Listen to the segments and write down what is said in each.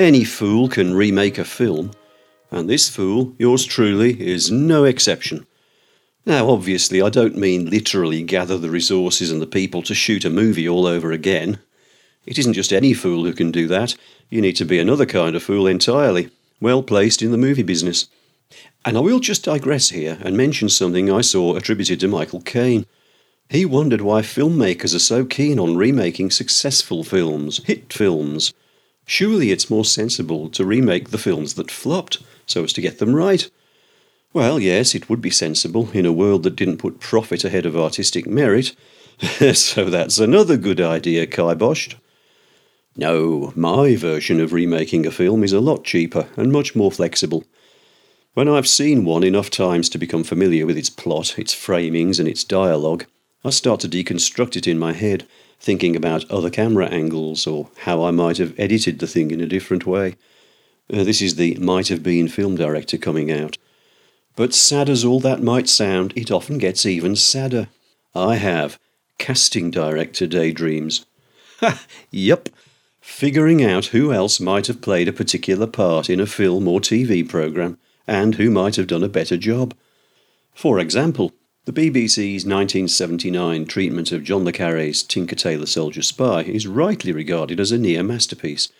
Any fool can remake a film, and this fool, yours truly, is no exception. Now, obviously, I don't mean literally gather the resources and the people to shoot a movie all over again. It isn't just any fool who can do that. You need to be another kind of fool entirely, well placed in the movie business. And I will just digress here and mention something I saw attributed to Michael Caine. He wondered why filmmakers are so keen on remaking successful films, hit films. Surely it's more sensible to remake the films that flopped, so as to get them right. Well, yes, it would be sensible in a world that didn't put profit ahead of artistic merit. so that's another good idea kiboshed. No, my version of remaking a film is a lot cheaper and much more flexible. When I've seen one enough times to become familiar with its plot, its framings, and its dialogue, I start to deconstruct it in my head, thinking about other camera angles or how I might have edited the thing in a different way. Uh, this is the might have been film director coming out. But sad as all that might sound, it often gets even sadder. I have casting director daydreams. Ha! Yup. Figuring out who else might have played a particular part in a film or TV programme, and who might have done a better job. For example, the BBC's 1979 treatment of John le Carré's Tinker Tailor Soldier Spy is rightly regarded as a near masterpiece,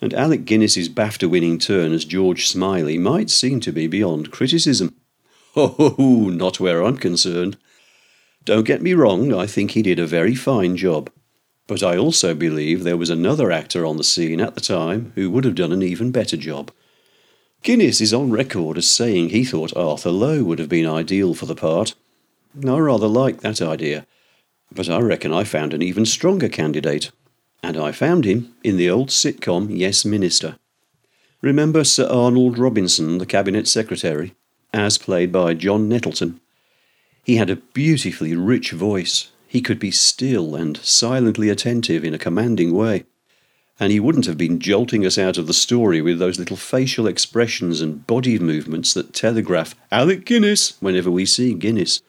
and Alec Guinness's BAFTA winning turn as George Smiley might seem to be beyond criticism. Oh, not where I'm concerned. Don't get me wrong, I think he did a very fine job. But I also believe there was another actor on the scene at the time who would have done an even better job. Guinness is on record as saying he thought Arthur Lowe would have been ideal for the part. I rather like that idea, but I reckon I found an even stronger candidate and I found him in the old sitcom Yes Minister. Remember Sir Arnold Robinson, the Cabinet Secretary, as played by John Nettleton? He had a beautifully rich voice. He could be still and silently attentive in a commanding way. And he wouldn't have been jolting us out of the story with those little facial expressions and body movements that telegraph Alec Guinness whenever we see Guinness.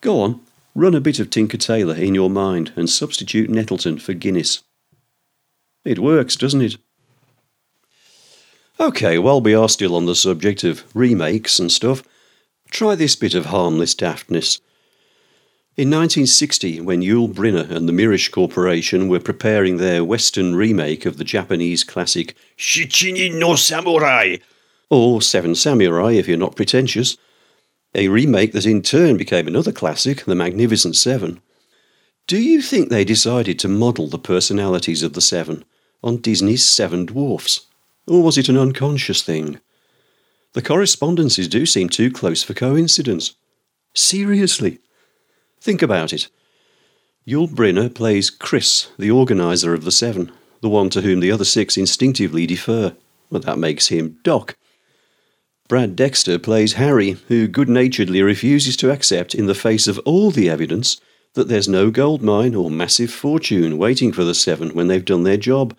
Go on, Run a bit of Tinker Tailor in your mind and substitute Nettleton for Guinness. It works, doesn't it? Okay, while we are still on the subject of remakes and stuff, try this bit of harmless daftness. In 1960, when Yul Brynner and the Mirisch Corporation were preparing their Western remake of the Japanese classic Shichinin no Samurai, or Seven Samurai if you're not pretentious, a remake that in turn became another classic, The Magnificent Seven. Do you think they decided to model the personalities of the Seven on Disney's Seven Dwarfs? Or was it an unconscious thing? The correspondences do seem too close for coincidence. Seriously. Think about it. Yul Brynner plays Chris, the organizer of the Seven, the one to whom the other six instinctively defer. Well, that makes him Doc. Brad Dexter plays Harry, who good naturedly refuses to accept, in the face of all the evidence, that there's no gold mine or massive fortune waiting for the Seven when they've done their job.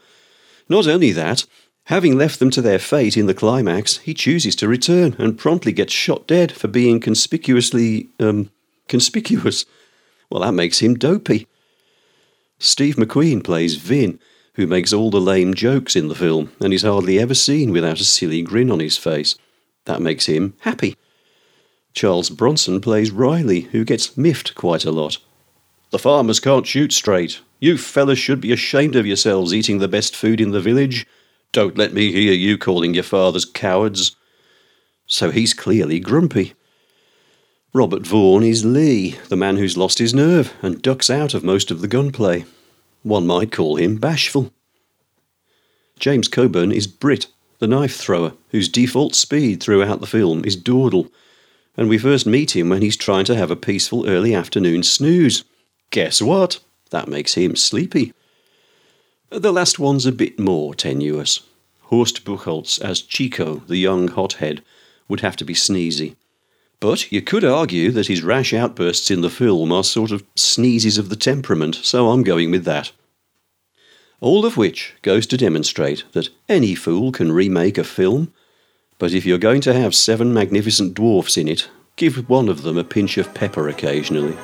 Not only that, having left them to their fate in the climax, he chooses to return and promptly gets shot dead for being conspicuously, um, conspicuous. Well, that makes him dopey. Steve McQueen plays Vin, who makes all the lame jokes in the film and is hardly ever seen without a silly grin on his face. That makes him happy. Charles Bronson plays Riley, who gets miffed quite a lot. The farmers can't shoot straight. You fellas should be ashamed of yourselves eating the best food in the village. Don't let me hear you calling your fathers cowards. So he's clearly grumpy. Robert Vaughn is Lee, the man who's lost his nerve and ducks out of most of the gunplay. One might call him bashful. James Coburn is Britt, the knife thrower, whose default speed throughout the film is dawdle, and we first meet him when he's trying to have a peaceful early afternoon snooze. Guess what? That makes him sleepy. The last one's a bit more tenuous. Horst Buchholz as Chico, the young hothead, would have to be sneezy. But you could argue that his rash outbursts in the film are sort of sneezes of the temperament, so I'm going with that. All of which goes to demonstrate that any fool can remake a film, but if you're going to have seven magnificent dwarfs in it, give one of them a pinch of pepper occasionally.